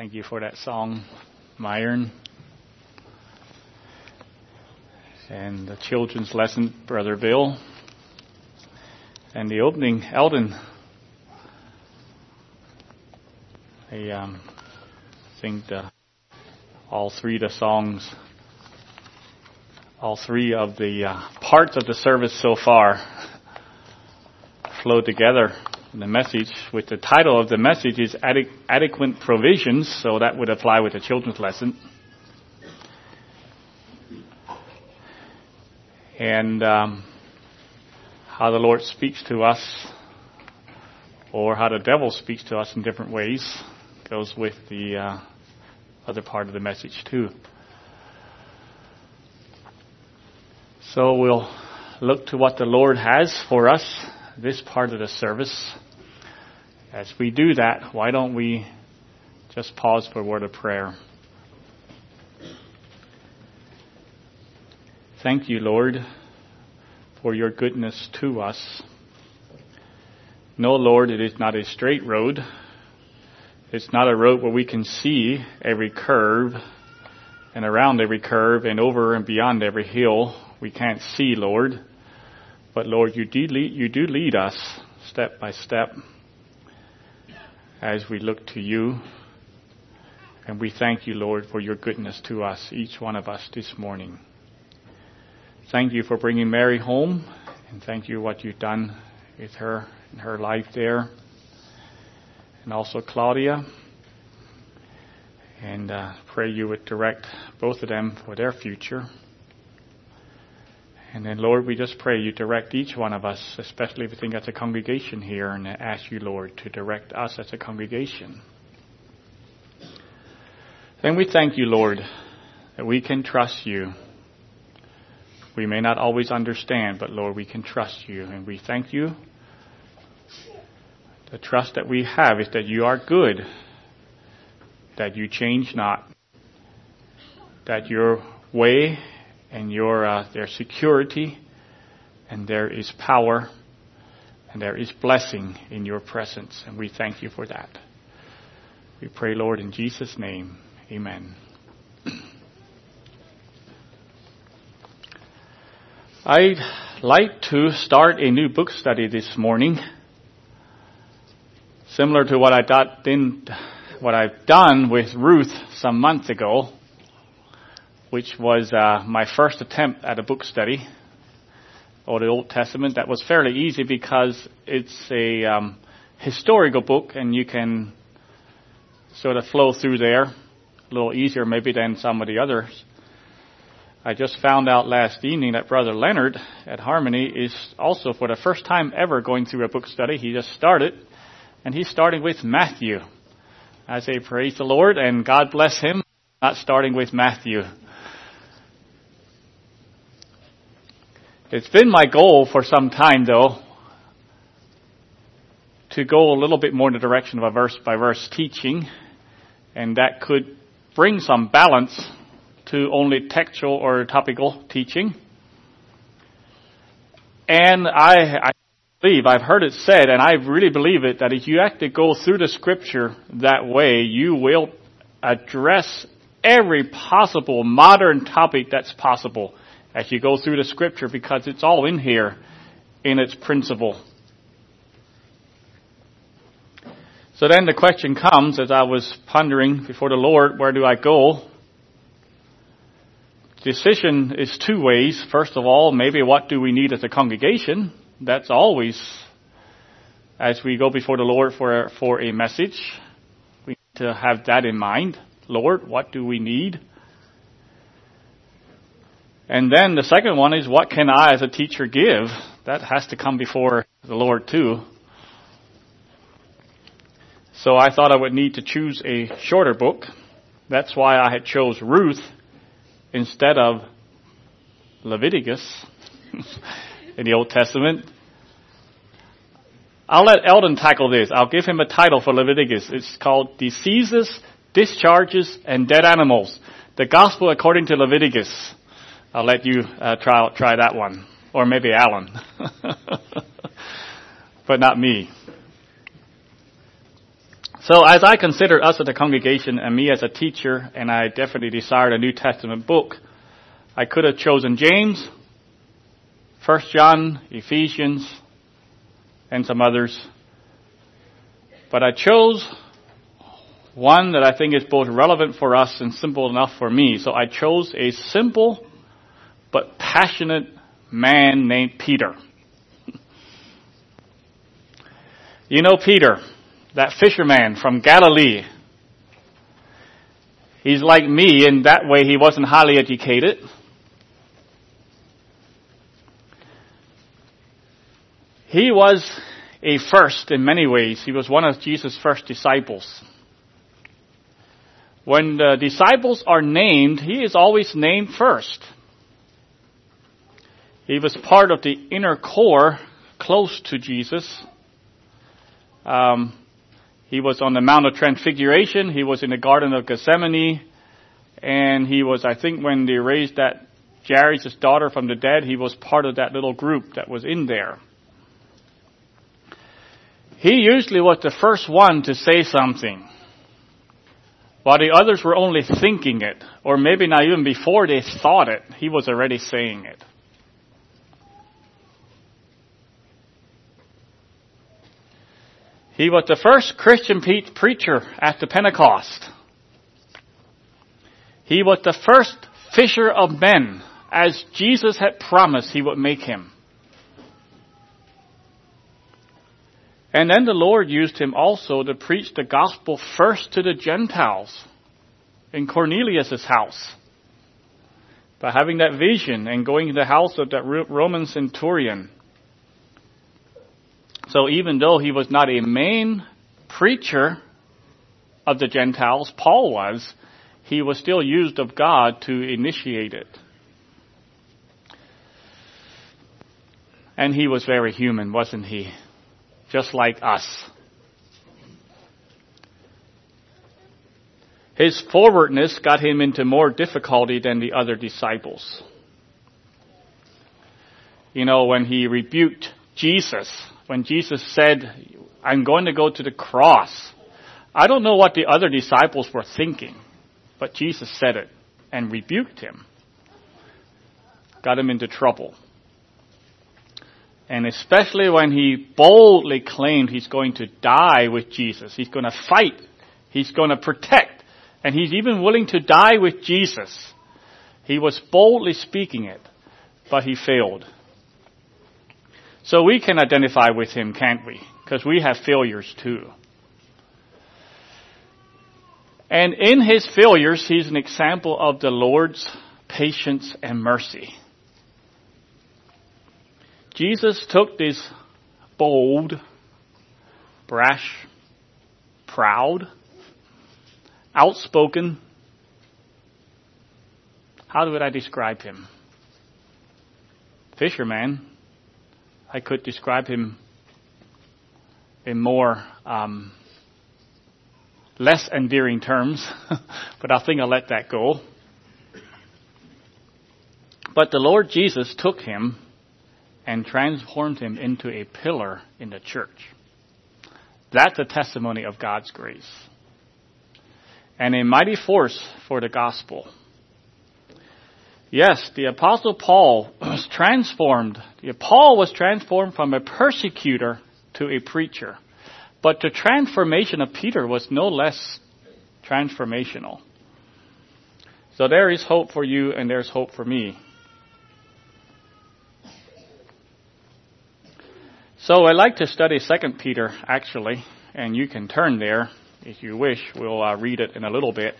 Thank you for that song, Myron. And the children's lesson, Brother Bill. And the opening, Eldon. I um, think the, all three of the songs, all three of the uh, parts of the service so far flow together the message, with the title of the message is Adequate Provisions, so that would apply with the children's lesson. And um, how the Lord speaks to us, or how the devil speaks to us in different ways, goes with the uh, other part of the message too. So we'll look to what the Lord has for us this part of the service. As we do that, why don't we just pause for a word of prayer? Thank you, Lord, for your goodness to us. No, Lord, it is not a straight road. It's not a road where we can see every curve and around every curve and over and beyond every hill. We can't see, Lord. But Lord, you do lead, you do lead us step by step as we look to you. And we thank you, Lord, for your goodness to us, each one of us this morning. Thank you for bringing Mary home, and thank you what you've done with her and her life there. And also Claudia. And uh, pray you would direct both of them for their future. And then, Lord, we just pray you direct each one of us, especially if we think as a congregation here, and ask you, Lord, to direct us as a congregation. Then we thank you, Lord, that we can trust you. We may not always understand, but Lord, we can trust you, and we thank you. The trust that we have is that you are good, that you change not, that your way and your uh, their security, and there is power, and there is blessing in your presence, and we thank you for that. We pray, Lord, in Jesus' name, Amen. I'd like to start a new book study this morning, similar to what I thought what I've done with Ruth some months ago which was uh, my first attempt at a book study of the Old Testament. That was fairly easy because it's a um, historical book, and you can sort of flow through there a little easier maybe than some of the others. I just found out last evening that Brother Leonard at Harmony is also for the first time ever going through a book study. He just started, and he's starting with Matthew. I say praise the Lord and God bless him, not starting with Matthew. It's been my goal for some time, though, to go a little bit more in the direction of a verse by verse teaching, and that could bring some balance to only textual or topical teaching. And I, I believe, I've heard it said, and I really believe it, that if you to go through the scripture that way, you will address every possible modern topic that's possible as you go through the scripture because it's all in here in its principle. So then the question comes as I was pondering before the Lord, where do I go? Decision is two ways. First of all, maybe what do we need as a congregation? That's always as we go before the Lord for for a message. We need to have that in mind. Lord, what do we need? And then the second one is what can I as a teacher give? That has to come before the Lord too. So I thought I would need to choose a shorter book. That's why I had chose Ruth instead of Leviticus in the Old Testament. I'll let Eldon tackle this. I'll give him a title for Leviticus. It's called Diseases, Discharges, and Dead Animals. The Gospel according to Leviticus. I'll let you uh, try try that one, or maybe Alan, but not me. So as I consider us as a congregation and me as a teacher, and I definitely desired a New Testament book, I could have chosen James, First John, Ephesians, and some others. But I chose one that I think is both relevant for us and simple enough for me. So I chose a simple but passionate man named Peter. you know Peter that fisherman from Galilee. He's like me in that way he wasn't highly educated. He was a first in many ways. He was one of Jesus' first disciples. When the disciples are named, he is always named first. He was part of the inner core close to Jesus. Um, he was on the Mount of Transfiguration. He was in the Garden of Gethsemane. And he was, I think, when they raised that Jairus' daughter from the dead, he was part of that little group that was in there. He usually was the first one to say something. While the others were only thinking it, or maybe not even before they thought it, he was already saying it. He was the first Christian preacher at the Pentecost. He was the first fisher of men, as Jesus had promised he would make him. And then the Lord used him also to preach the gospel first to the Gentiles in Cornelius' house. By having that vision and going to the house of that Roman centurion so even though he was not a main preacher of the Gentiles, Paul was, he was still used of God to initiate it. And he was very human, wasn't he? Just like us. His forwardness got him into more difficulty than the other disciples. You know, when he rebuked Jesus when Jesus said, I'm going to go to the cross. I don't know what the other disciples were thinking, but Jesus said it and rebuked him. Got him into trouble. And especially when he boldly claimed he's going to die with Jesus. He's going to fight. He's going to protect. And he's even willing to die with Jesus. He was boldly speaking it, but he failed. So we can identify with him, can't we? Because we have failures too. And in his failures, he's an example of the Lord's patience and mercy. Jesus took this bold, brash, proud, outspoken, how would I describe him? Fisherman I could describe him in more um, less endearing terms, but I think I'll let that go. But the Lord Jesus took him and transformed him into a pillar in the church. That's a testimony of God's grace. And a mighty force for the gospel. Yes, the apostle Paul was transformed. Paul was transformed from a persecutor to a preacher. But the transformation of Peter was no less transformational. So there is hope for you and there's hope for me. So I'd like to study 2 Peter actually, and you can turn there if you wish. We'll uh, read it in a little bit.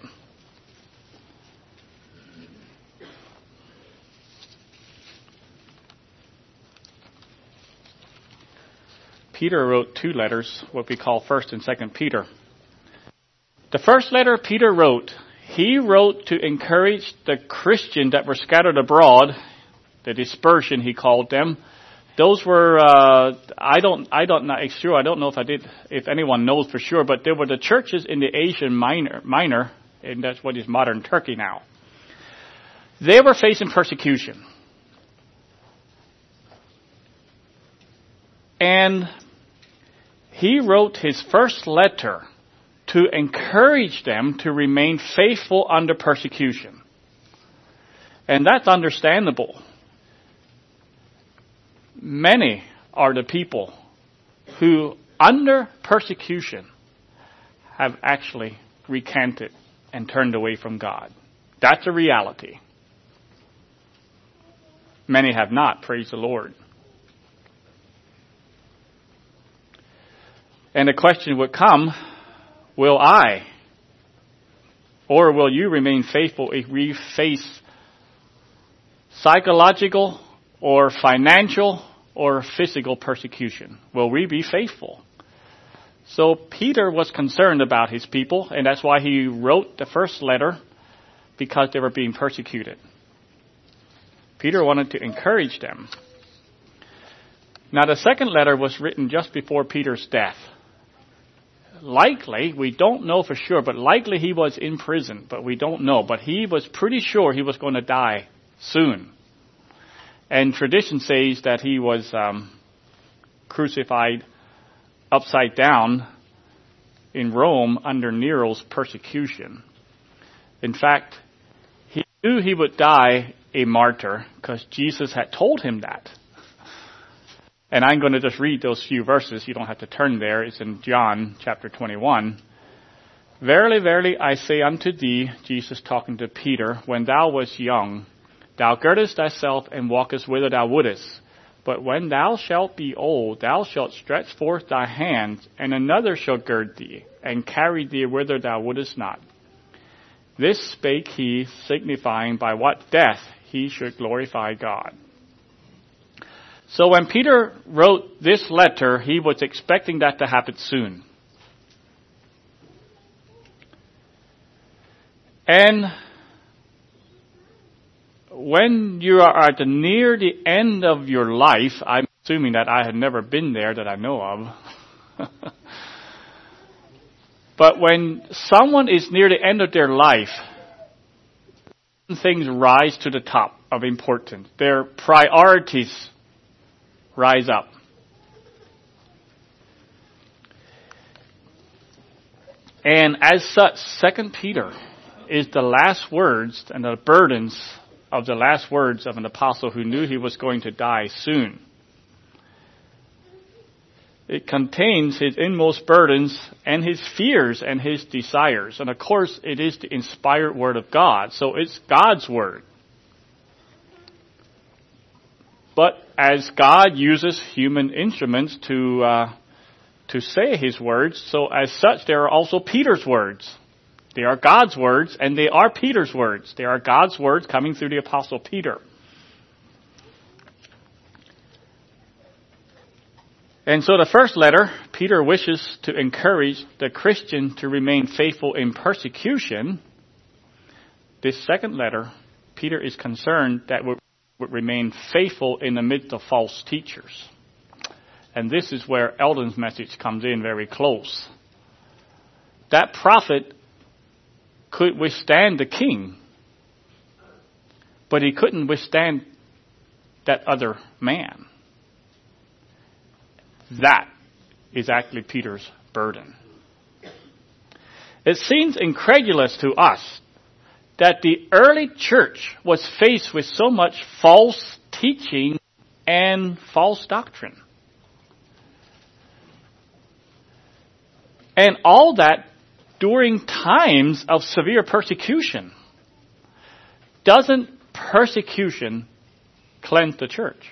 Peter wrote two letters, what we call 1st and 2nd Peter. The first letter Peter wrote, he wrote to encourage the Christian that were scattered abroad, the dispersion he called them. Those were uh, I don't I don't know it's true I don't know if I did if anyone knows for sure, but there were the churches in the Asian minor minor, and that's what is modern Turkey now. They were facing persecution. And he wrote his first letter to encourage them to remain faithful under persecution. And that's understandable. Many are the people who, under persecution, have actually recanted and turned away from God. That's a reality. Many have not, praise the Lord. And the question would come, will I or will you remain faithful if we face psychological or financial or physical persecution? Will we be faithful? So Peter was concerned about his people, and that's why he wrote the first letter because they were being persecuted. Peter wanted to encourage them. Now the second letter was written just before Peter's death. Likely, we don't know for sure, but likely he was in prison, but we don't know. But he was pretty sure he was going to die soon. And tradition says that he was um, crucified upside down in Rome under Nero's persecution. In fact, he knew he would die a martyr because Jesus had told him that. And I'm going to just read those few verses. You don't have to turn there. It's in John chapter 21. Verily, verily, I say unto thee, Jesus talking to Peter, when thou wast young, thou girdest thyself and walkest whither thou wouldest. But when thou shalt be old, thou shalt stretch forth thy hand, and another shall gird thee, and carry thee whither thou wouldest not. This spake he, signifying by what death he should glorify God. So when Peter wrote this letter, he was expecting that to happen soon. And when you are at the near the end of your life, I'm assuming that I had never been there that I know of. but when someone is near the end of their life, things rise to the top of importance. Their priorities rise up. And as such, Second Peter is the last words and the burdens of the last words of an apostle who knew he was going to die soon. It contains his inmost burdens and his fears and his desires. And of course, it is the inspired word of God. So it's God's word. But as God uses human instruments to, uh, to say his words, so as such, there are also Peter's words. They are God's words and they are Peter's words. They are God's words coming through the apostle Peter. And so the first letter, Peter wishes to encourage the Christian to remain faithful in persecution. This second letter, Peter is concerned that we would remain faithful in the midst of false teachers. And this is where Eldon's message comes in very close. That prophet could withstand the king, but he couldn't withstand that other man. That is actually Peter's burden. It seems incredulous to us that the early church was faced with so much false teaching and false doctrine. And all that during times of severe persecution. Doesn't persecution cleanse the church?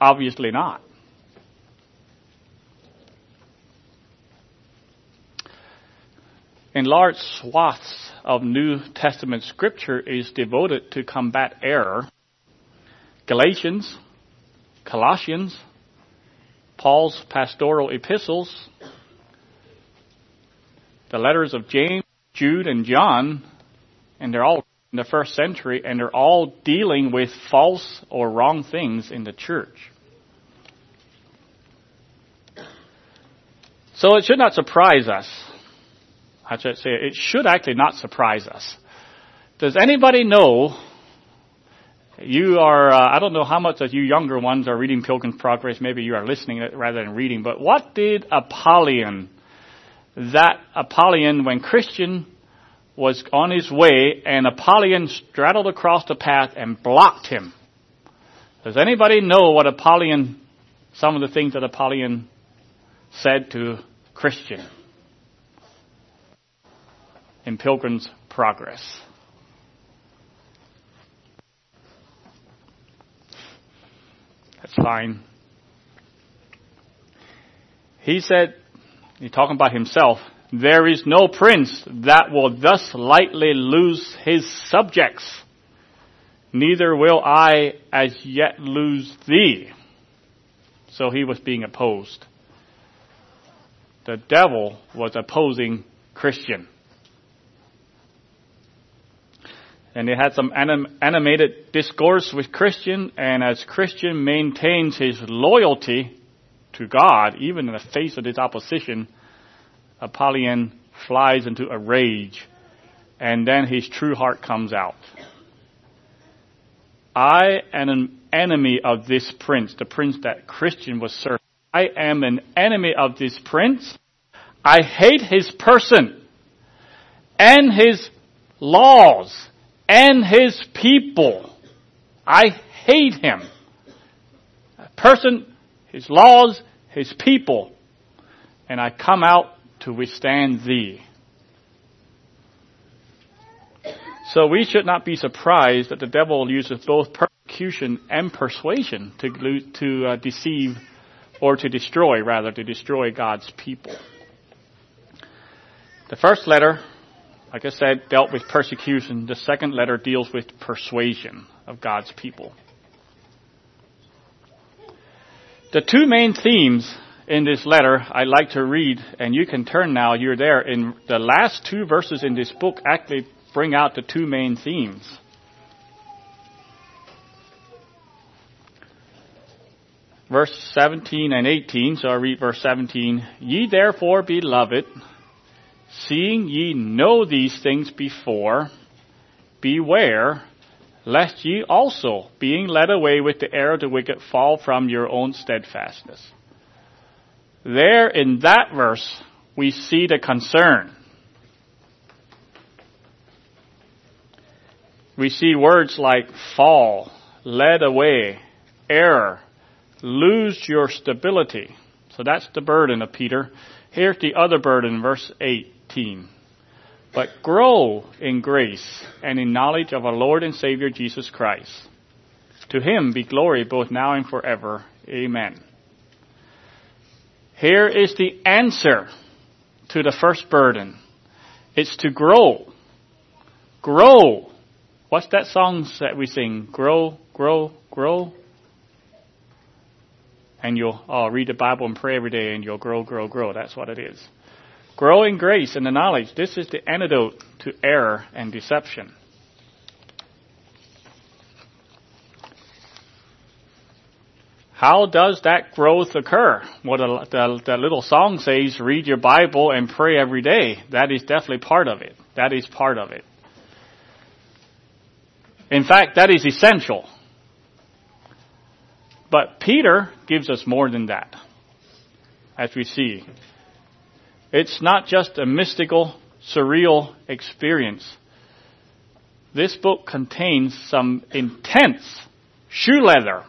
Obviously not. In large swaths of New Testament scripture is devoted to combat error. Galatians, Colossians, Paul's pastoral epistles, the letters of James, Jude, and John, and they're all in the first century, and they're all dealing with false or wrong things in the church. So it should not surprise us. How should say? It should actually not surprise us. Does anybody know you are, uh, I don't know how much of you younger ones are reading Pilgrim's Progress. Maybe you are listening rather than reading. But what did Apollyon, that Apollyon, when Christian was on his way and Apollyon straddled across the path and blocked him. Does anybody know what Apollyon, some of the things that Apollyon said to Christian in Pilgrim's Progress? That's fine. He said, he's talking about himself, there is no prince that will thus lightly lose his subjects. Neither will I as yet lose thee. So he was being opposed. The devil was opposing Christian. And they had some anim- animated discourse with Christian, and as Christian maintains his loyalty to God, even in the face of his opposition, Apollyon flies into a rage, and then his true heart comes out. I am an enemy of this prince, the prince that Christian was serving. I am an enemy of this prince. I hate his person and his laws and his people. I hate him. A person, his laws, his people. And I come out to withstand thee. So we should not be surprised that the devil uses both persecution and persuasion to, to uh, deceive or to destroy, rather, to destroy God's people. The first letter, like I said, dealt with persecution. The second letter deals with persuasion of God's people. The two main themes in this letter I'd like to read, and you can turn now, you're there, in the last two verses in this book actually bring out the two main themes. Verse 17 and 18, so I read verse 17. Ye therefore, beloved, seeing ye know these things before, beware lest ye also, being led away with the error of the wicked, fall from your own steadfastness. There in that verse, we see the concern. We see words like fall, led away, error, lose your stability. So that's the burden of Peter. Here's the other burden, verse 18. But grow in grace and in knowledge of our Lord and Savior Jesus Christ. To him be glory both now and forever. Amen. Here is the answer to the first burden. It's to grow. Grow. What's that song that we sing? Grow, grow, grow. And you'll oh, read the Bible and pray every day and you'll grow, grow, grow. That's what it is. Grow in grace and the knowledge. This is the antidote to error and deception. How does that growth occur? What the, the, little song says, read your Bible and pray every day. That is definitely part of it. That is part of it. In fact, that is essential. But Peter gives us more than that, as we see. It's not just a mystical, surreal experience. This book contains some intense shoe leather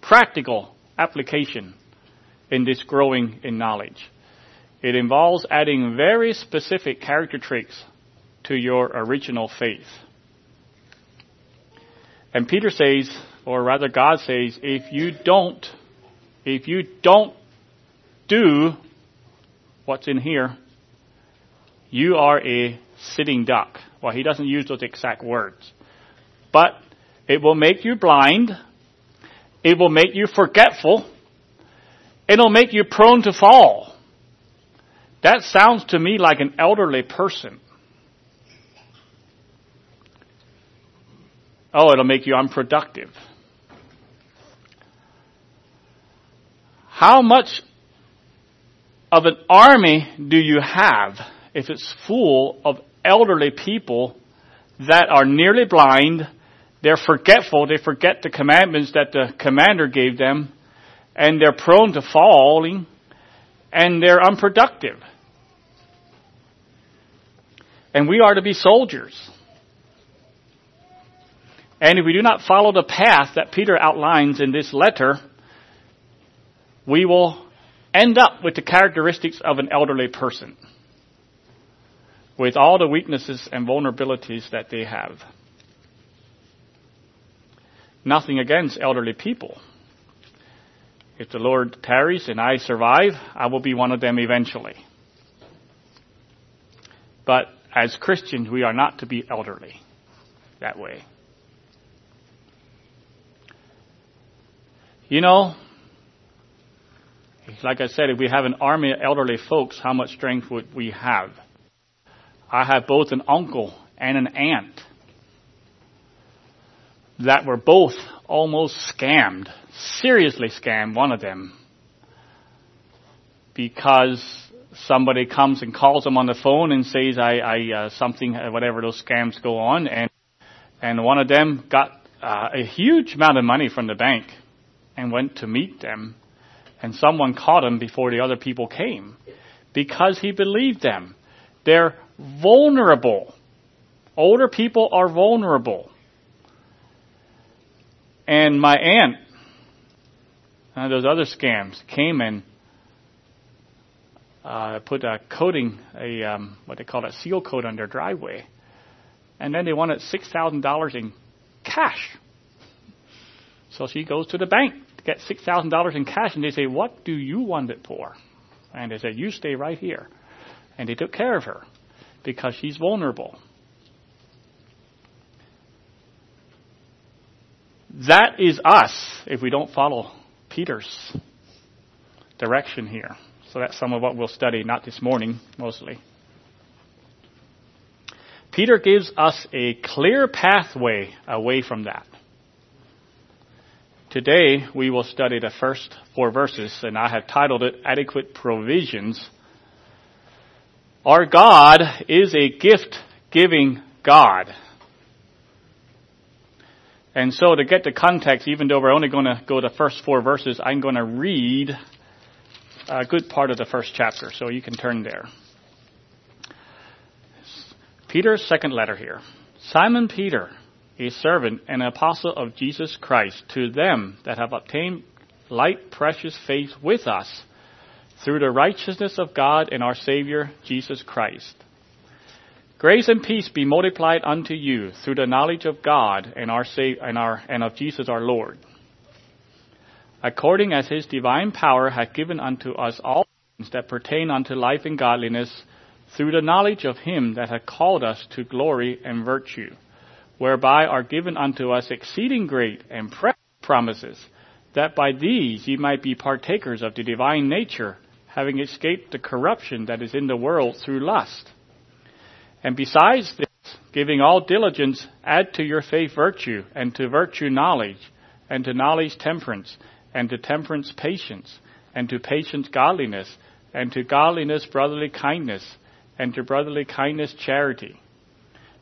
practical application in this growing in knowledge. It involves adding very specific character traits to your original faith. And Peter says, or rather God says, if you don't, if you don't do what's in here, you are a sitting duck. Well, he doesn't use those exact words. But it will make you blind it will make you forgetful. It'll make you prone to fall. That sounds to me like an elderly person. Oh, it'll make you unproductive. How much of an army do you have if it's full of elderly people that are nearly blind, They're forgetful. They forget the commandments that the commander gave them. And they're prone to falling. And they're unproductive. And we are to be soldiers. And if we do not follow the path that Peter outlines in this letter, we will end up with the characteristics of an elderly person, with all the weaknesses and vulnerabilities that they have. Nothing against elderly people. If the Lord tarries and I survive, I will be one of them eventually. But as Christians, we are not to be elderly that way. You know, like I said, if we have an army of elderly folks, how much strength would we have? I have both an uncle and an aunt that were both almost scammed, seriously scammed, one of them, because somebody comes and calls them on the phone and says, I, I, uh, something, uh, whatever those scams go on, and, and one of them got uh, a huge amount of money from the bank and went to meet them, and someone caught him before the other people came because he believed them. They're vulnerable. Older people are vulnerable. And my aunt, uh, those other scams, came and uh, put a coating, a um, what they call a seal coat on their driveway, and then they wanted six thousand dollars in cash. So she goes to the bank to get six thousand dollars in cash, and they say, "What do you want it for?" And they said, "You stay right here," and they took care of her because she's vulnerable. That is us if we don't follow Peter's direction here. So that's some of what we'll study, not this morning, mostly. Peter gives us a clear pathway away from that. Today, we will study the first four verses, and I have titled it Adequate Provisions. Our God is a gift giving God. And so, to get the context, even though we're only going to go the first four verses, I'm going to read a good part of the first chapter, so you can turn there. Peter's second letter here. Simon Peter, a servant and apostle of Jesus Christ, to them that have obtained light precious faith with us through the righteousness of God and our Savior Jesus Christ. Grace and peace be multiplied unto you through the knowledge of God and our and our and of Jesus our Lord according as his divine power hath given unto us all things that pertain unto life and godliness, through the knowledge of him that hath called us to glory and virtue, whereby are given unto us exceeding great and precious promises, that by these ye might be partakers of the divine nature, having escaped the corruption that is in the world through lust. And besides this, giving all diligence, add to your faith virtue, and to virtue knowledge, and to knowledge temperance, and to temperance patience, and to patience godliness, and to godliness brotherly kindness, and to brotherly kindness charity.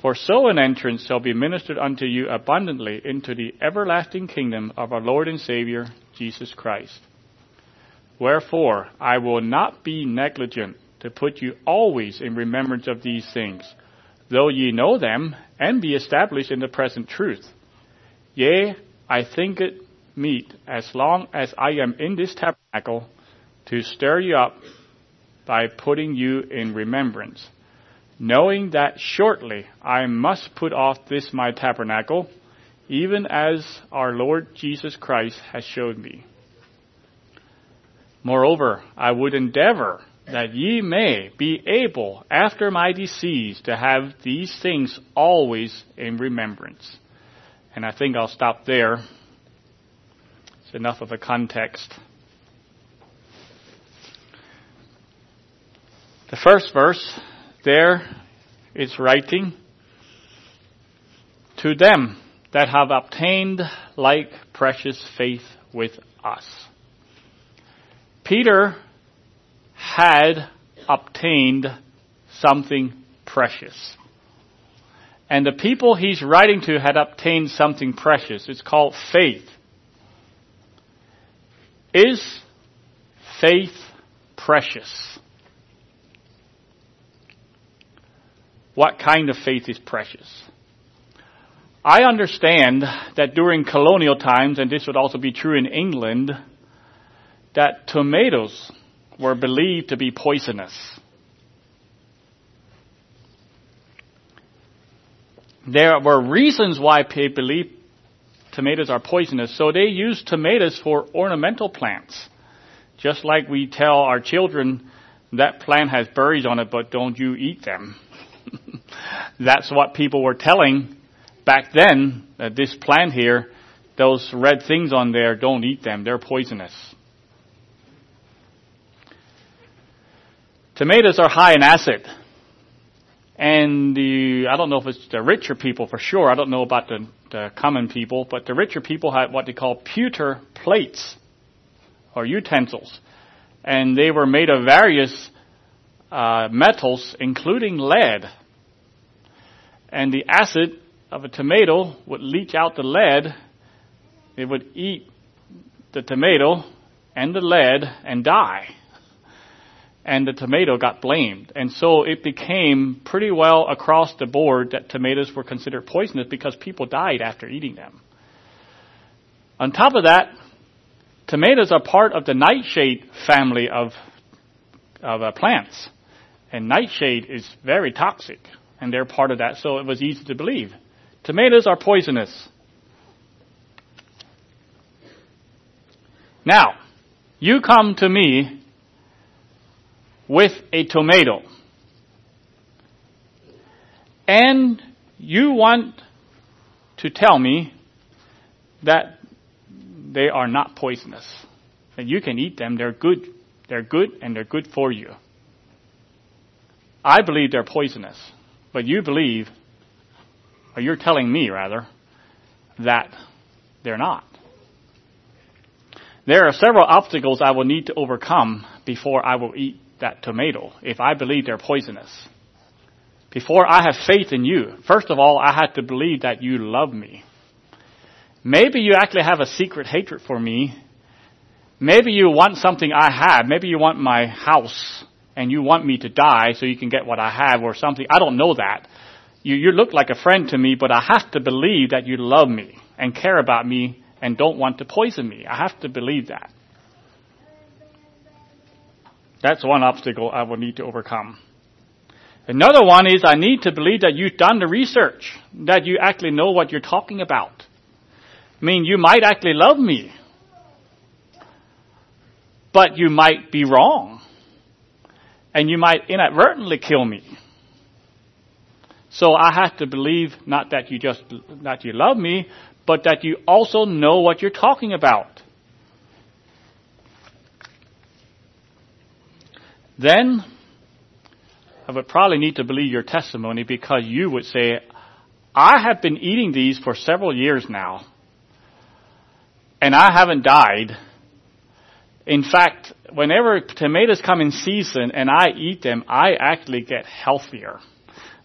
For so an entrance shall be ministered unto you abundantly into the everlasting kingdom of our Lord and Savior, Jesus Christ. Wherefore, I will not be negligent to put you always in remembrance of these things, though ye know them, and be established in the present truth. Yea, I think it meet as long as I am in this tabernacle to stir you up by putting you in remembrance, knowing that shortly I must put off this my tabernacle, even as our Lord Jesus Christ has showed me. Moreover, I would endeavor that ye may be able, after my decease, to have these things always in remembrance. And I think I'll stop there It's enough of a context. The first verse there is writing to them that have obtained like precious faith with us. Peter had obtained something precious. And the people he's writing to had obtained something precious. It's called faith. Is faith precious? What kind of faith is precious? I understand that during colonial times, and this would also be true in England, that tomatoes were believed to be poisonous. There were reasons why people believe tomatoes are poisonous, so they used tomatoes for ornamental plants. Just like we tell our children that plant has berries on it, but don't you eat them. That's what people were telling back then. That this plant here, those red things on there, don't eat them. They're poisonous. Tomatoes are high in acid. And the, I don't know if it's the richer people for sure. I don't know about the, the common people, but the richer people had what they call pewter plates or utensils. And they were made of various uh, metals, including lead. And the acid of a tomato would leach out the lead. It would eat the tomato and the lead and die. And the tomato got blamed. And so it became pretty well across the board that tomatoes were considered poisonous because people died after eating them. On top of that, tomatoes are part of the nightshade family of, of uh, plants. And nightshade is very toxic, and they're part of that, so it was easy to believe. Tomatoes are poisonous. Now, you come to me with a tomato, and you want to tell me that they are not poisonous. That you can eat them, they're good. They're good and they're good for you. I believe they're poisonous, but you believe, or you're telling me rather, that they're not. There are several obstacles I will need to overcome before I will eat that tomato if I believe they're poisonous. Before I have faith in you, first of all, I have to believe that you love me. Maybe you actually have a secret hatred for me. Maybe you want something I have. Maybe you want my house and you want me to die so you can get what I have or something. I don't know that. You, you look like a friend to me, but I have to believe that you love me and care about me and don't want to poison me. I have to believe that. That's one obstacle I will need to overcome. Another one is I need to believe that you've done the research, that you actually know what you're talking about. I mean, you might actually love me, but you might be wrong and you might inadvertently kill me. So I have to believe not that you just that you love me, but that you also know what you're talking about. Then I would probably need to believe your testimony because you would say, I have been eating these for several years now, and I haven't died in fact, whenever tomatoes come in season and I eat them, I actually get healthier.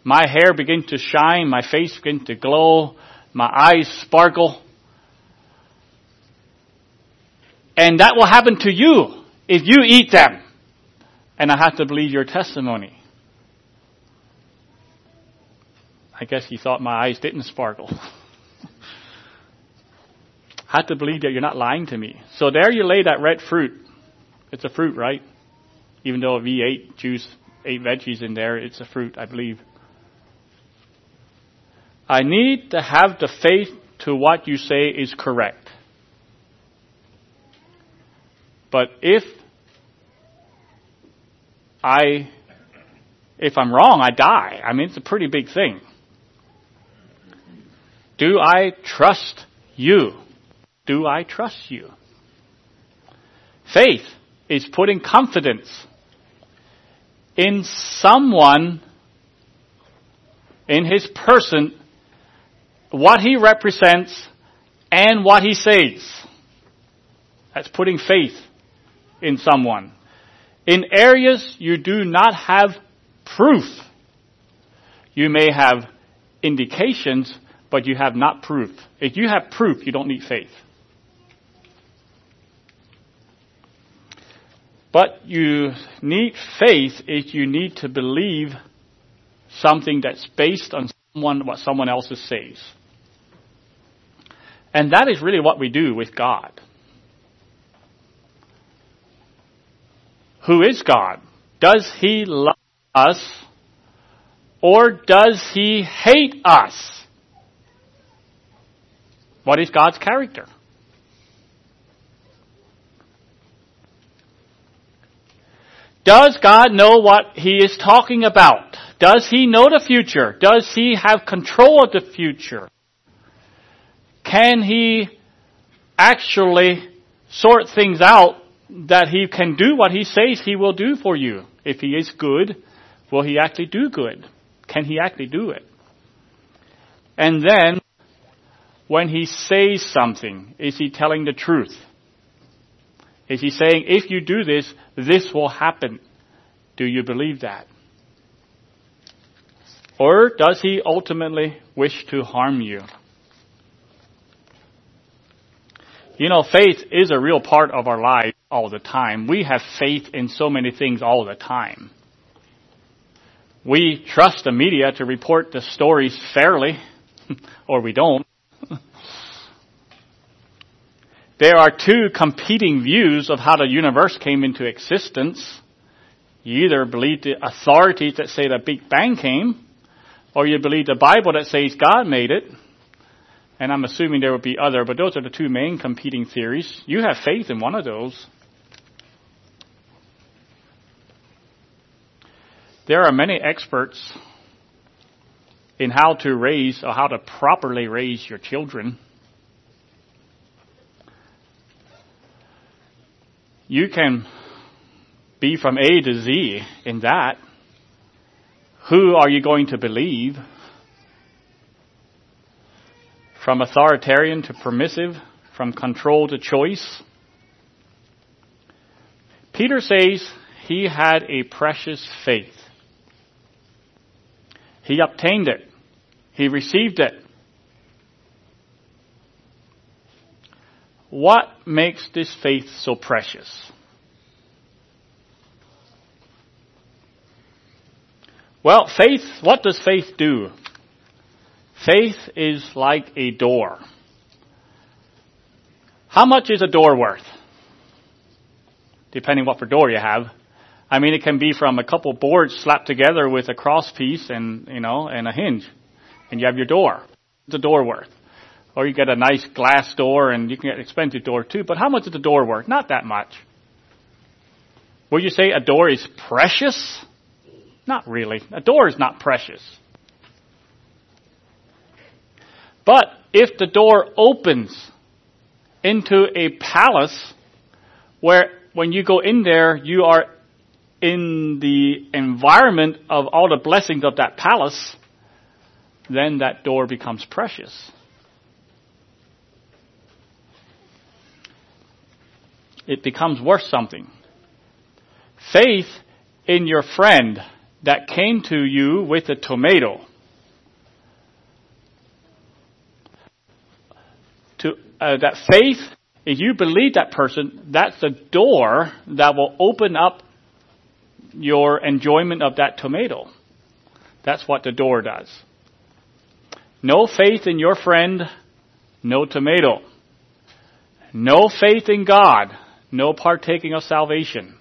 My hair begins to shine, my face begins to glow, my eyes sparkle. And that will happen to you if you eat them. And I have to believe your testimony. I guess he thought my eyes didn't sparkle. I have to believe that you're not lying to me. So there you lay that red fruit. It's a fruit, right? Even though we ate juice, ate veggies in there, it's a fruit, I believe. I need to have the faith to what you say is correct. But if I, if I'm wrong, I die. I mean, it's a pretty big thing. Do I trust you? Do I trust you? Faith is putting confidence in someone, in his person, what he represents, and what he says. That's putting faith in someone. In areas you do not have proof, you may have indications, but you have not proof. If you have proof, you don't need faith. But you need faith if you need to believe something that's based on someone, what someone else says. And that is really what we do with God. Who is God? Does He love us or does He hate us? What is God's character? Does God know what He is talking about? Does He know the future? Does He have control of the future? Can He actually sort things out that He can do what He says He will do for you? If He is good, will He actually do good? Can He actually do it? And then, when He says something, is He telling the truth? Is he saying, if you do this, this will happen? Do you believe that? Or does he ultimately wish to harm you? You know, faith is a real part of our life all the time. We have faith in so many things all the time. We trust the media to report the stories fairly, or we don't. There are two competing views of how the universe came into existence. You either believe the authorities that say the Big Bang came, or you believe the Bible that says God made it. And I'm assuming there would be other, but those are the two main competing theories. You have faith in one of those. There are many experts in how to raise or how to properly raise your children. You can be from A to Z in that. Who are you going to believe? From authoritarian to permissive, from control to choice. Peter says he had a precious faith. He obtained it. He received it. What makes this faith so precious? Well, faith, what does faith do? Faith is like a door. How much is a door worth? Depending what for door you have. I mean, it can be from a couple boards slapped together with a cross piece and, you know, and a hinge. And you have your door. What's a door worth? Or you get a nice glass door and you can get an expensive door too. But how much is the door worth? Not that much. Will you say a door is precious? Not really. A door is not precious. But if the door opens into a palace where when you go in there, you are in the environment of all the blessings of that palace, then that door becomes precious. It becomes worth something. Faith in your friend that came to you with a tomato. To uh, that faith, if you believe that person, that's the door that will open up your enjoyment of that tomato. That's what the door does. No faith in your friend, no tomato. No faith in God, no partaking of salvation.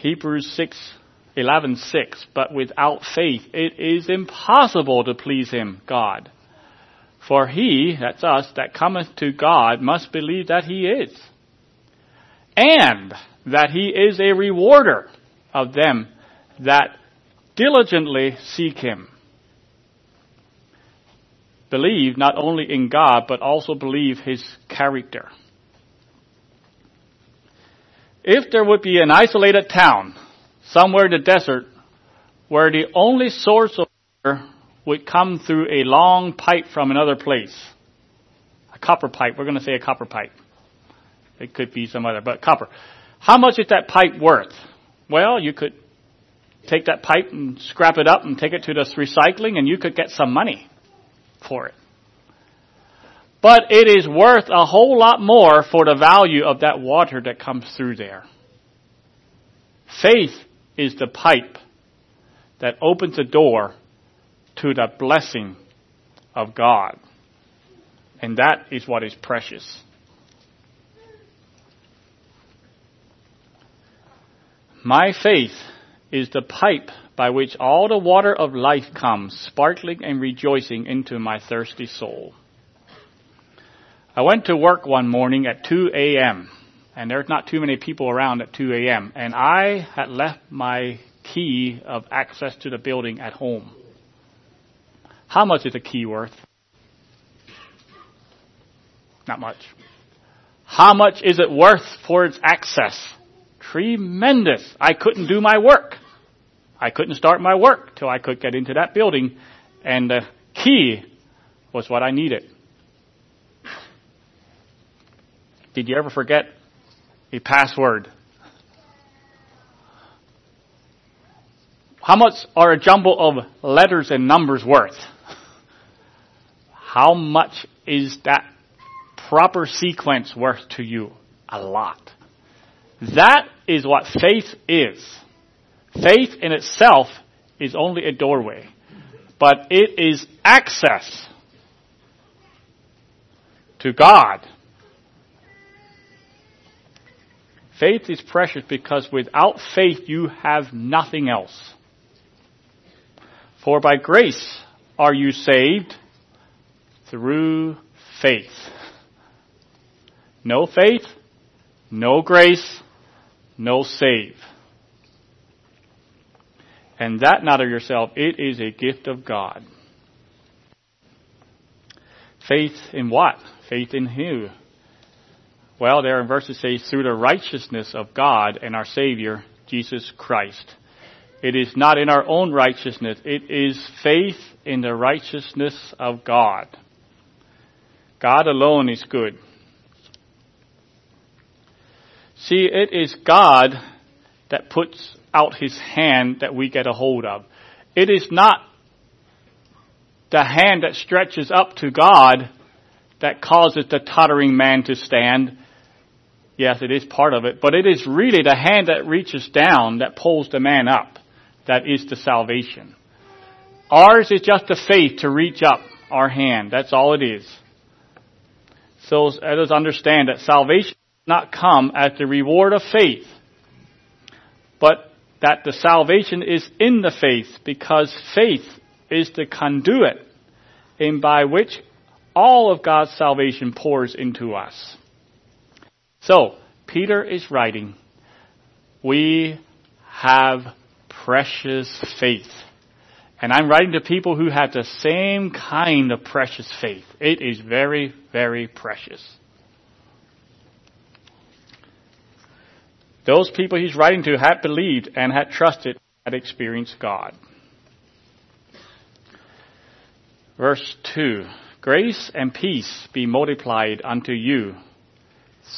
Hebrews 6, 11, 6, but without faith it is impossible to please him, God. For he, that's us, that cometh to God must believe that he is, and that he is a rewarder of them that diligently seek him. Believe not only in God, but also believe his character. If there would be an isolated town somewhere in the desert where the only source of water would come through a long pipe from another place, a copper pipe, we're going to say a copper pipe. It could be some other, but copper. How much is that pipe worth? Well, you could take that pipe and scrap it up and take it to the recycling and you could get some money for it. But it is worth a whole lot more for the value of that water that comes through there. Faith is the pipe that opens the door to the blessing of God. And that is what is precious. My faith is the pipe by which all the water of life comes, sparkling and rejoicing into my thirsty soul. I went to work one morning at 2 a.m. and there's not too many people around at 2 a.m. and I had left my key of access to the building at home. How much is a key worth? Not much. How much is it worth for its access? Tremendous. I couldn't do my work. I couldn't start my work till I could get into that building and the key was what I needed. Did you ever forget a password? How much are a jumble of letters and numbers worth? How much is that proper sequence worth to you? A lot. That is what faith is. Faith in itself is only a doorway, but it is access to God Faith is precious because without faith you have nothing else. For by grace are you saved through faith. No faith, no grace, no save. And that not of yourself, it is a gift of God. Faith in what? Faith in who? Well, there in verses say, through the righteousness of God and our Savior, Jesus Christ. It is not in our own righteousness. It is faith in the righteousness of God. God alone is good. See, it is God that puts out His hand that we get a hold of. It is not the hand that stretches up to God that causes the tottering man to stand. Yes, it is part of it, but it is really the hand that reaches down that pulls the man up. That is the salvation. Ours is just the faith to reach up our hand. That's all it is. So let us understand that salvation does not come as the reward of faith, but that the salvation is in the faith because faith is the conduit in by which all of God's salvation pours into us. So, Peter is writing, we have precious faith. And I'm writing to people who have the same kind of precious faith. It is very, very precious. Those people he's writing to had believed and had trusted, and had experienced God. Verse 2 Grace and peace be multiplied unto you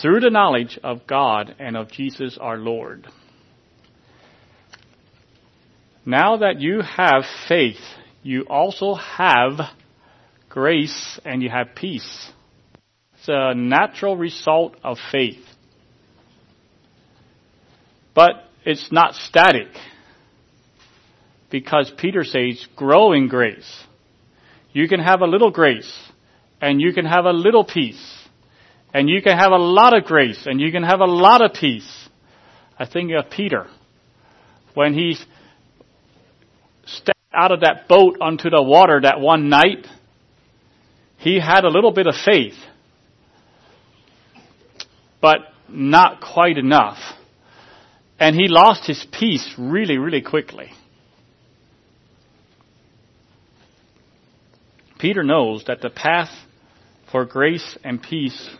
through the knowledge of God and of Jesus our Lord. Now that you have faith, you also have grace and you have peace. It's a natural result of faith. But it's not static. Because Peter says, grow in grace. You can have a little grace and you can have a little peace and you can have a lot of grace and you can have a lot of peace. I think of Peter when he stepped out of that boat onto the water that one night. He had a little bit of faith, but not quite enough. And he lost his peace really, really quickly. Peter knows that the path for grace and peace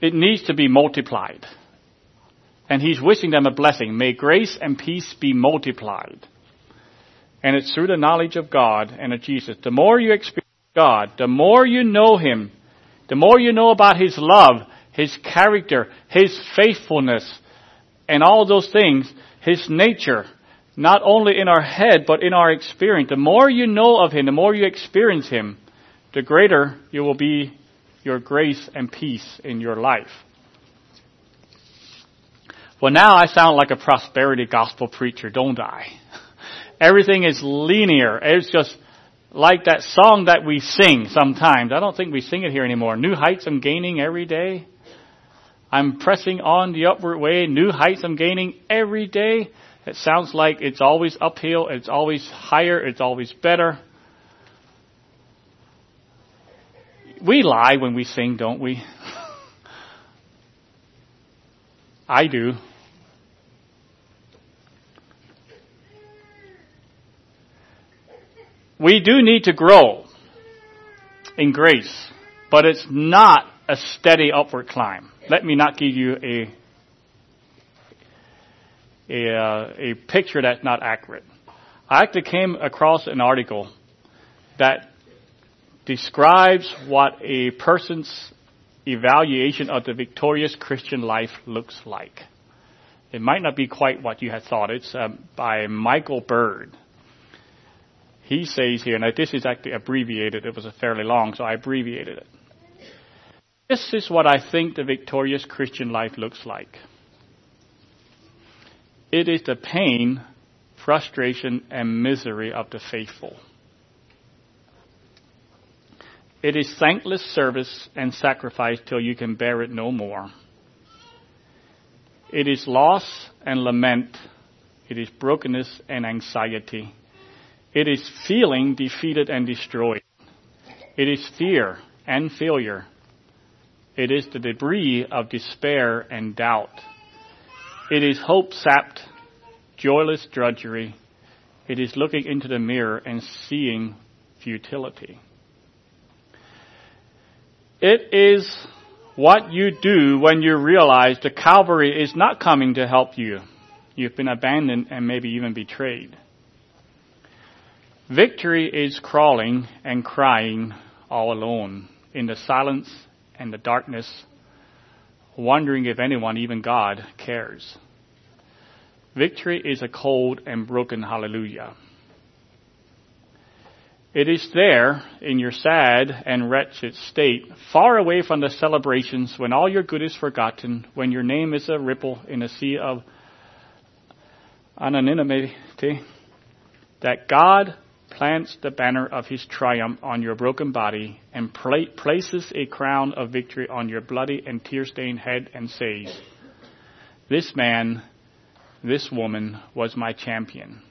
it needs to be multiplied. And he's wishing them a blessing. May grace and peace be multiplied. And it's through the knowledge of God and of Jesus. The more you experience God, the more you know Him, the more you know about His love, His character, His faithfulness, and all those things, His nature, not only in our head, but in our experience. The more you know of Him, the more you experience Him, the greater you will be your grace and peace in your life. Well, now I sound like a prosperity gospel preacher, don't I? Everything is linear. It's just like that song that we sing sometimes. I don't think we sing it here anymore. New heights I'm gaining every day. I'm pressing on the upward way. New heights I'm gaining every day. It sounds like it's always uphill. It's always higher. It's always better. We lie when we sing, don't we? I do. We do need to grow in grace, but it's not a steady upward climb. Let me not give you a a, uh, a picture that's not accurate. I actually came across an article that describes what a person's evaluation of the victorious Christian life looks like. It might not be quite what you had thought. It's um, by Michael Bird. He says here, and this is actually abbreviated. It was a fairly long, so I abbreviated it. This is what I think the victorious Christian life looks like. It is the pain, frustration, and misery of the faithful. It is thankless service and sacrifice till you can bear it no more. It is loss and lament. It is brokenness and anxiety. It is feeling defeated and destroyed. It is fear and failure. It is the debris of despair and doubt. It is hope sapped, joyless drudgery. It is looking into the mirror and seeing futility. It is what you do when you realize the Calvary is not coming to help you. You've been abandoned and maybe even betrayed. Victory is crawling and crying all alone in the silence and the darkness, wondering if anyone, even God, cares. Victory is a cold and broken hallelujah. It is there in your sad and wretched state, far away from the celebrations when all your good is forgotten, when your name is a ripple in a sea of anonymity, that God plants the banner of his triumph on your broken body and pla- places a crown of victory on your bloody and tear stained head and says, This man, this woman was my champion.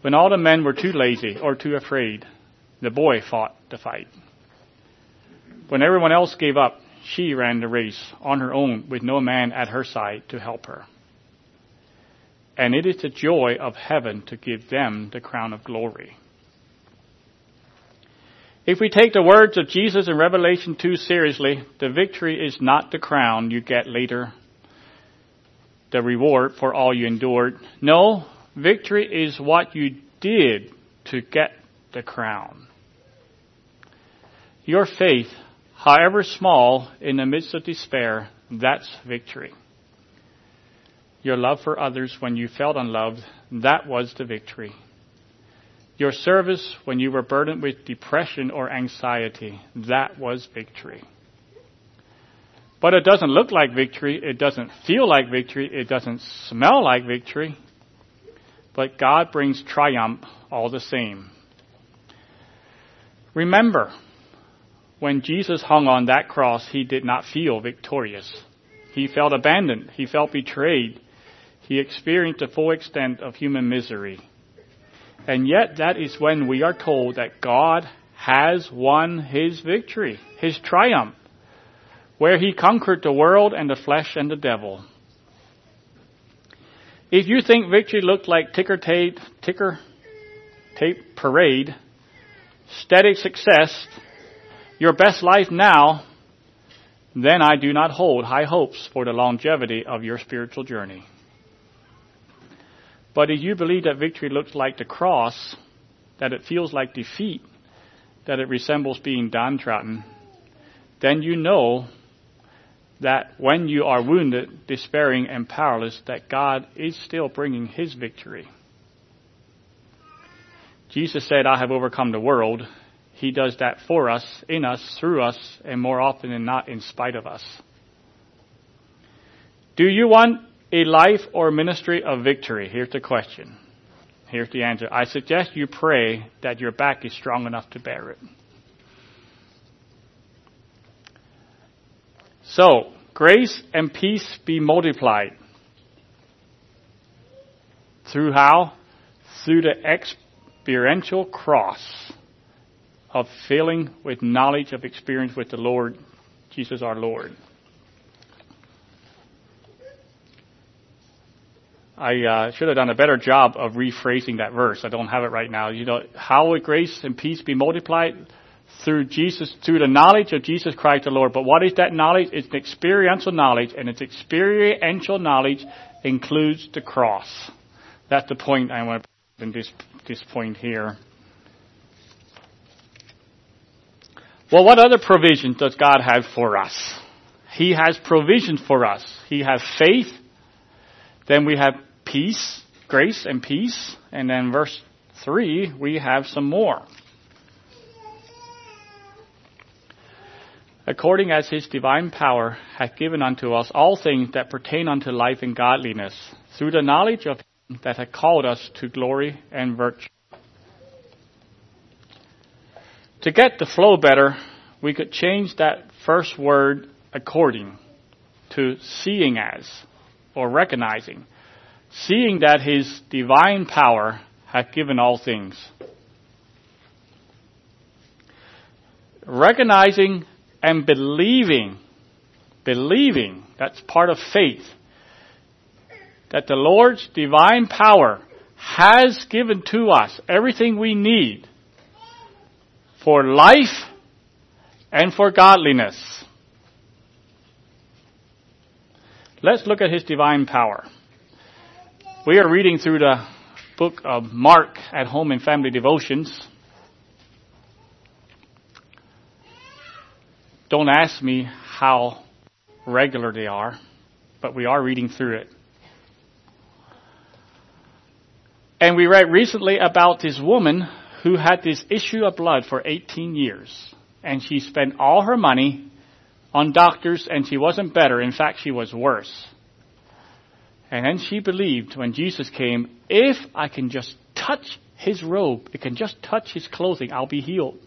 When all the men were too lazy or too afraid, the boy fought the fight. When everyone else gave up, she ran the race on her own with no man at her side to help her. And it is the joy of heaven to give them the crown of glory. If we take the words of Jesus in Revelation 2 seriously, the victory is not the crown you get later, the reward for all you endured. No, victory is what you did to get the crown. Your faith, however small, in the midst of despair, that's victory. Your love for others when you felt unloved, that was the victory. Your service when you were burdened with depression or anxiety, that was victory. But it doesn't look like victory. It doesn't feel like victory. It doesn't smell like victory. But God brings triumph all the same. Remember, when Jesus hung on that cross, he did not feel victorious. He felt abandoned. He felt betrayed. He experienced the full extent of human misery. And yet that is when we are told that God has won his victory, his triumph, where he conquered the world and the flesh and the devil. If you think victory looked like ticker tape, ticker tape parade, steady success, your best life now, then I do not hold high hopes for the longevity of your spiritual journey. But if you believe that victory looks like the cross, that it feels like defeat, that it resembles being downtrodden, then you know that when you are wounded, despairing, and powerless, that God is still bringing His victory. Jesus said, I have overcome the world. He does that for us, in us, through us, and more often than not, in spite of us. Do you want a life or ministry of victory? Here's the question. Here's the answer. I suggest you pray that your back is strong enough to bear it. So, grace and peace be multiplied. Through how? Through the experiential cross of filling with knowledge of experience with the Lord, Jesus our Lord. I uh, should have done a better job of rephrasing that verse. I don't have it right now. You know, how would grace and peace be multiplied? Through Jesus, through the knowledge of Jesus Christ the Lord. But what is that knowledge? It's an experiential knowledge, and its experiential knowledge includes the cross. That's the point I want to in this, this point here. Well, what other provisions does God have for us? He has provisions for us. He has faith. Then we have peace, grace and peace. And then verse 3, we have some more. According as his divine power hath given unto us all things that pertain unto life and godliness, through the knowledge of him that hath called us to glory and virtue. To get the flow better, we could change that first word according to seeing as or recognizing seeing that his divine power hath given all things. Recognizing and believing, believing, that's part of faith, that the Lord's divine power has given to us everything we need for life and for godliness. Let's look at his divine power. We are reading through the book of Mark at home in family devotions. Don't ask me how regular they are, but we are reading through it. And we read recently about this woman who had this issue of blood for 18 years. And she spent all her money on doctors and she wasn't better. In fact, she was worse. And then she believed when Jesus came, if I can just touch his robe, it can just touch his clothing, I'll be healed.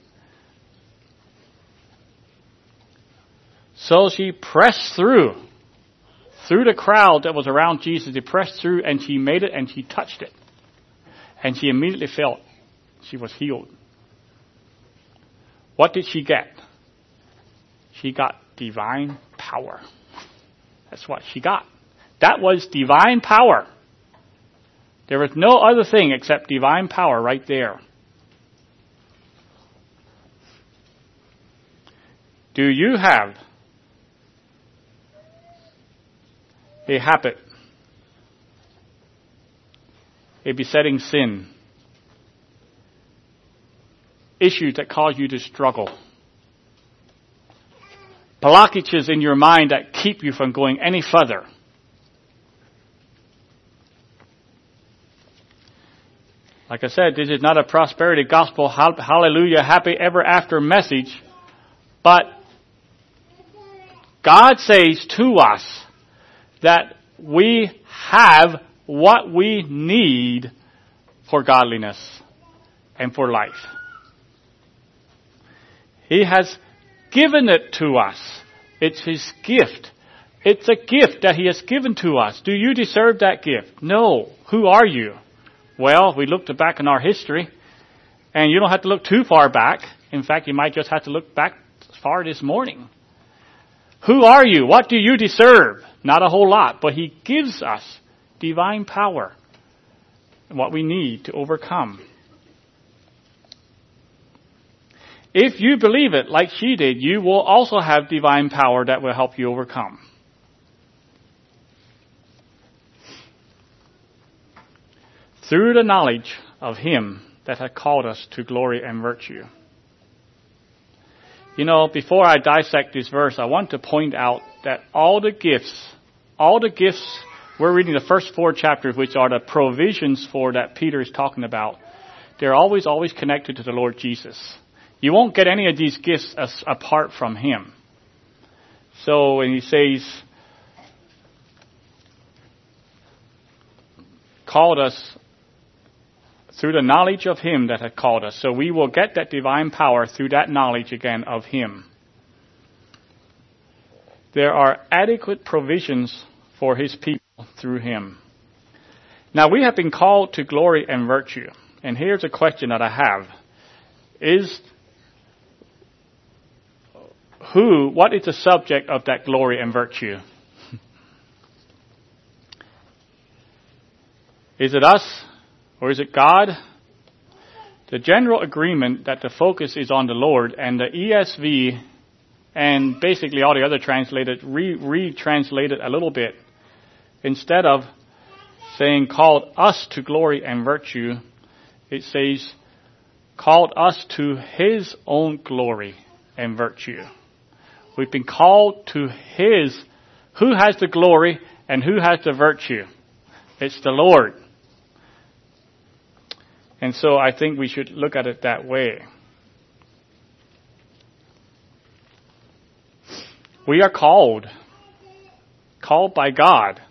So she pressed through, through the crowd that was around Jesus. She pressed through and she made it and she touched it. And she immediately felt she was healed. What did she get? She got divine power. That's what she got. That was divine power. There was no other thing except divine power right there. Do you have a habit, a besetting sin, issues that cause you to struggle, blockages in your mind that keep you from going any further? Like I said, this is not a prosperity gospel, hallelujah, happy ever after message, but God says to us that we have what we need for godliness and for life. He has given it to us. It's His gift. It's a gift that He has given to us. Do you deserve that gift? No. Who are you? Well, we looked back in our history, and you don't have to look too far back. In fact, you might just have to look back far this morning. Who are you? What do you deserve? Not a whole lot, but He gives us divine power and what we need to overcome. if you believe it like she did, you will also have divine power that will help you overcome. Through the knowledge of Him that had called us to glory and virtue. You know, before I dissect this verse, I want to point out that all the gifts, all the gifts, we're reading the first four chapters, which are the provisions for that Peter is talking about. They're always, always connected to the Lord Jesus. You won't get any of these gifts as, apart from Him. So when He says, called us through the knowledge of Him that had called us. So we will get that divine power through that knowledge again of Him. There are adequate provisions for His people through Him. Now we have been called to glory and virtue. And here's a question that I have. Is who, what is the subject of that glory and virtue? is it us or is it God? The general agreement that the focus is on the Lord and the ESV and basically all the other translated re- retranslated a little bit. Instead of saying called us to glory and virtue, it says called us to his own glory and virtue. We've been called to his who has the glory and who has the virtue? It's the Lord. And so I think we should look at it that way. We are called, called by God.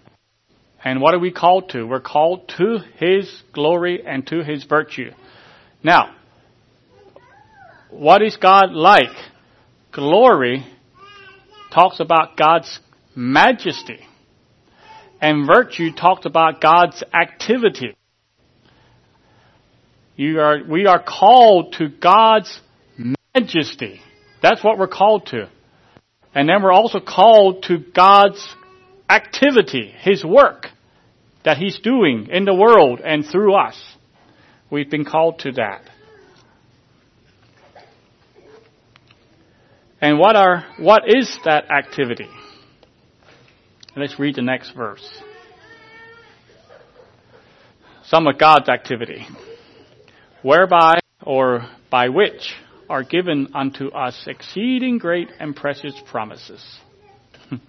And what are we called to? We're called to His glory and to His virtue. Now, what is God like? Glory talks about God's majesty. And virtue talks about God's activity. You are, we are called to God's majesty. That's what we're called to. And then we're also called to God's activity, His work that He's doing in the world and through us. We've been called to that. And what are, what is that activity? Let's read the next verse. Some of God's activity whereby or by which are given unto us exceeding great and precious promises.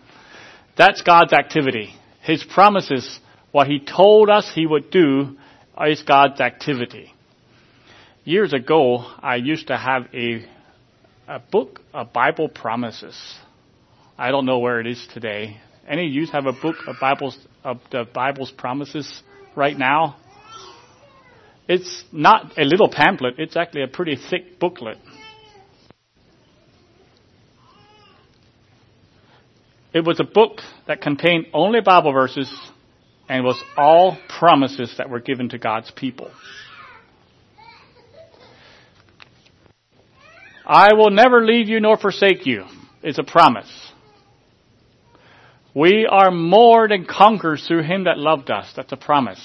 That's God's activity. His promises, what He told us He would do, is God's activity. Years ago, I used to have a, a book of Bible promises. I don't know where it is today. Any of you have a book of Bibles of the Bible's promises right now? It's not a little pamphlet, it's actually a pretty thick booklet. It was a book that contained only Bible verses and was all promises that were given to God's people. I will never leave you nor forsake you is a promise. We are more than conquerors through him that loved us. That's a promise.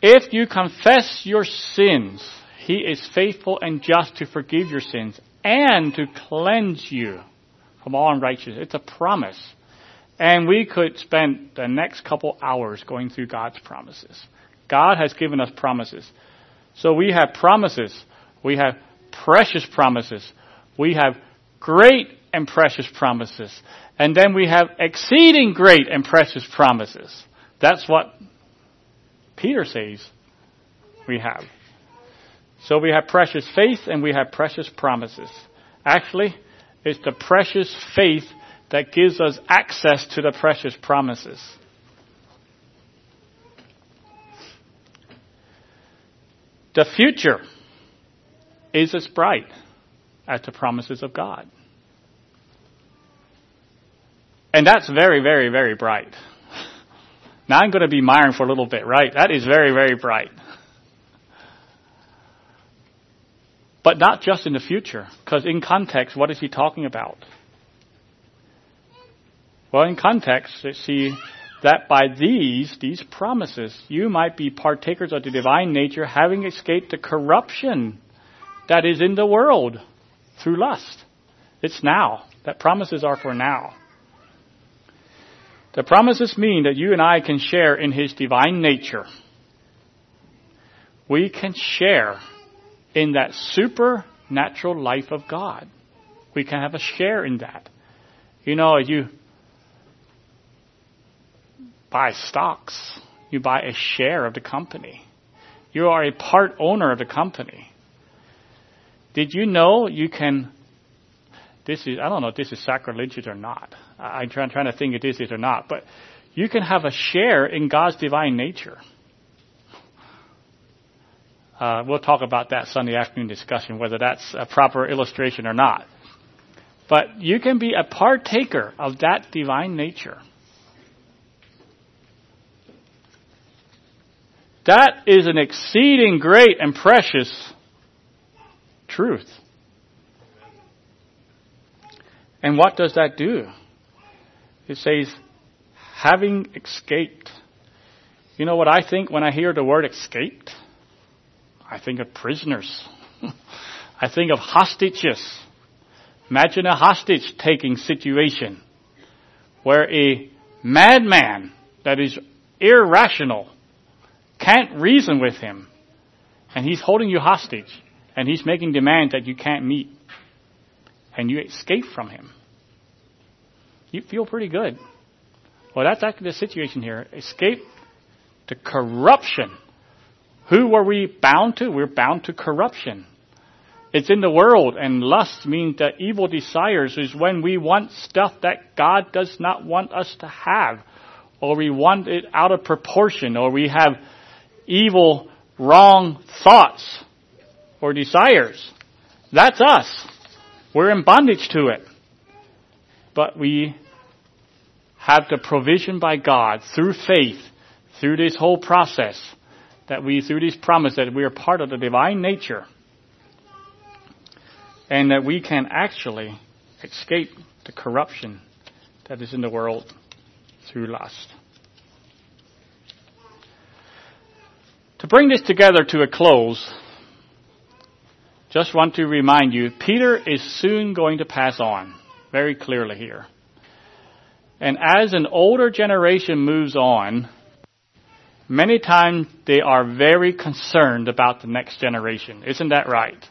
If you confess your sins, He is faithful and just to forgive your sins and to cleanse you from all unrighteousness. It's a promise. And we could spend the next couple hours going through God's promises. God has given us promises. So we have promises. We have precious promises. We have great and precious promises. And then we have exceeding great and precious promises. That's what Peter says we have. So we have precious faith and we have precious promises. Actually, it's the precious faith that gives us access to the precious promises. The future is as bright as the promises of God. And that's very, very, very bright. Now I'm going to be Myron for a little bit, right? That is very, very bright. But not just in the future, because in context, what is he talking about? Well, in context, see that by these, these promises, you might be partakers of the divine nature, having escaped the corruption that is in the world through lust. It's now. That promises are for now. The promises mean that you and I can share in His divine nature. We can share in that supernatural life of God. We can have a share in that. You know, you buy stocks, you buy a share of the company. You are a part owner of the company. Did you know you can this is, I don't know if this is sacrilegious or not. I'm trying, trying to think this is or not, but you can have a share in God's divine nature. Uh, we'll talk about that Sunday afternoon discussion, whether that's a proper illustration or not. But you can be a partaker of that divine nature. That is an exceeding great and precious truth. And what does that do? It says, having escaped. You know what I think when I hear the word escaped? I think of prisoners. I think of hostages. Imagine a hostage taking situation where a madman that is irrational can't reason with him and he's holding you hostage and he's making demands that you can't meet and you escape from him. You feel pretty good. Well, that's actually the situation here. Escape to corruption. Who were we bound to? We're bound to corruption. It's in the world, and lust means that evil desires is when we want stuff that God does not want us to have, or we want it out of proportion, or we have evil, wrong thoughts or desires. That's us. We're in bondage to it. But we have the provision by God through faith, through this whole process, that we, through this promise, that we are part of the divine nature, and that we can actually escape the corruption that is in the world through lust. To bring this together to a close, just want to remind you, Peter is soon going to pass on, very clearly here. And as an older generation moves on, many times they are very concerned about the next generation. Isn't that right?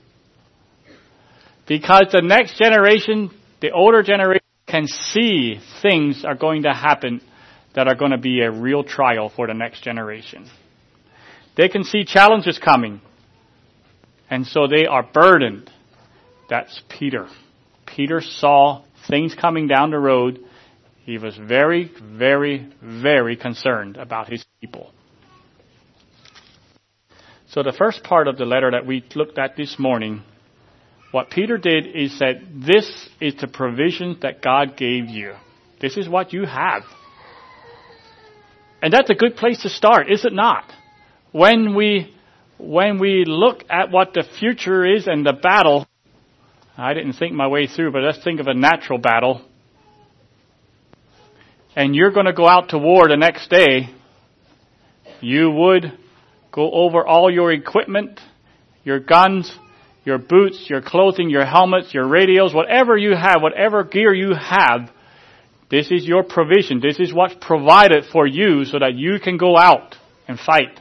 Because the next generation, the older generation, can see things are going to happen that are going to be a real trial for the next generation. They can see challenges coming. And so they are burdened. That's Peter. Peter saw things coming down the road. He was very, very, very concerned about his people. So the first part of the letter that we looked at this morning, what Peter did is said, this is the provision that God gave you. This is what you have. And that's a good place to start, is it not? When we when we look at what the future is and the battle, I didn't think my way through, but let's think of a natural battle. And you're going to go out to war the next day, you would go over all your equipment, your guns, your boots, your clothing, your helmets, your radios, whatever you have, whatever gear you have, this is your provision. This is what's provided for you so that you can go out and fight.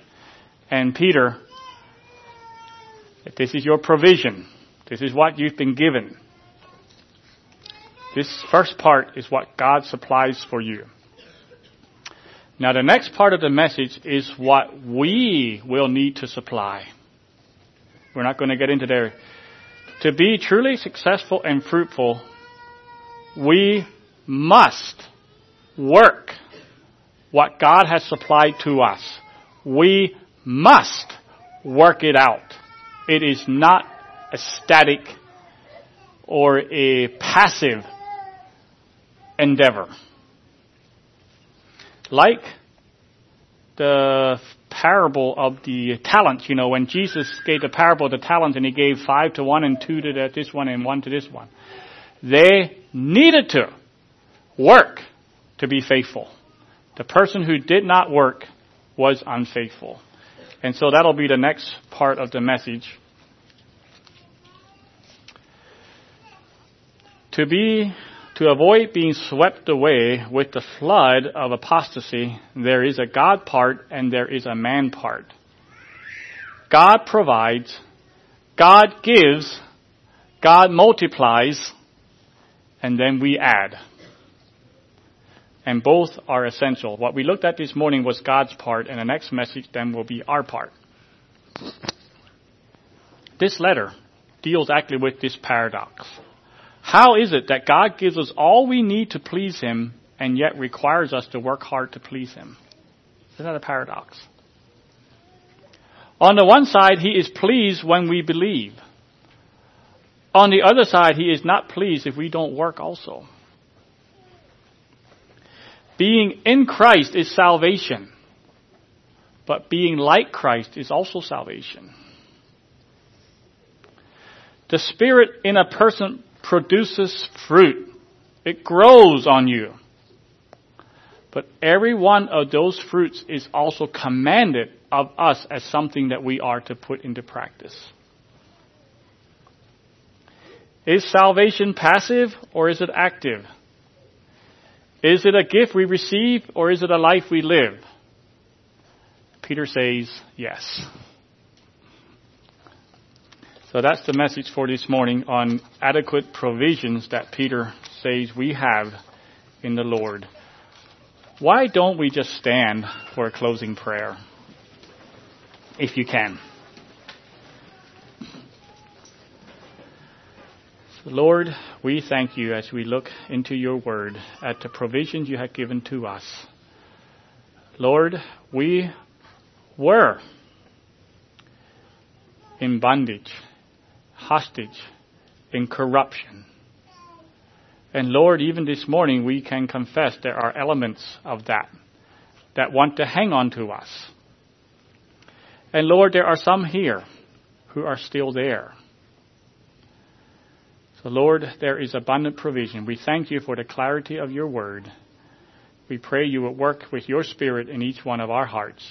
And Peter this is your provision. This is what you've been given. This first part is what God supplies for you. Now the next part of the message is what we will need to supply. We're not going to get into there. To be truly successful and fruitful, we must work what God has supplied to us. We must work it out. It is not a static or a passive endeavor. Like the parable of the talents, you know, when Jesus gave the parable of the talents and he gave five to one and two to this one and one to this one. They needed to work to be faithful. The person who did not work was unfaithful. And so that'll be the next part of the message. To be, to avoid being swept away with the flood of apostasy, there is a God part and there is a man part. God provides, God gives, God multiplies, and then we add. And both are essential. What we looked at this morning was God's part, and the next message then will be our part. This letter deals actually with this paradox. How is it that God gives us all we need to please Him and yet requires us to work hard to please Him? Isn't that a paradox? On the one side, He is pleased when we believe. On the other side, He is not pleased if we don't work also. Being in Christ is salvation, but being like Christ is also salvation. The Spirit in a person produces fruit. It grows on you. But every one of those fruits is also commanded of us as something that we are to put into practice. Is salvation passive or is it active? Is it a gift we receive or is it a life we live? Peter says yes. So that's the message for this morning on adequate provisions that Peter says we have in the Lord. Why don't we just stand for a closing prayer? If you can. Lord, we thank you as we look into your word at the provisions you have given to us. Lord, we were in bondage hostage in corruption. And Lord, even this morning we can confess there are elements of that that want to hang on to us. And Lord, there are some here who are still there. So Lord, there is abundant provision. We thank you for the clarity of your word. We pray you will work with your spirit in each one of our hearts.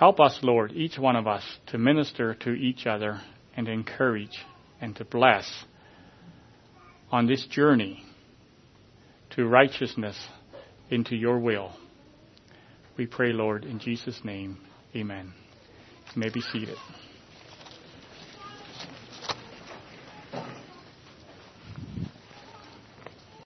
Help us, Lord, each one of us, to minister to each other and encourage and to bless on this journey to righteousness into your will. We pray, Lord, in Jesus' name. Amen. You may be seated.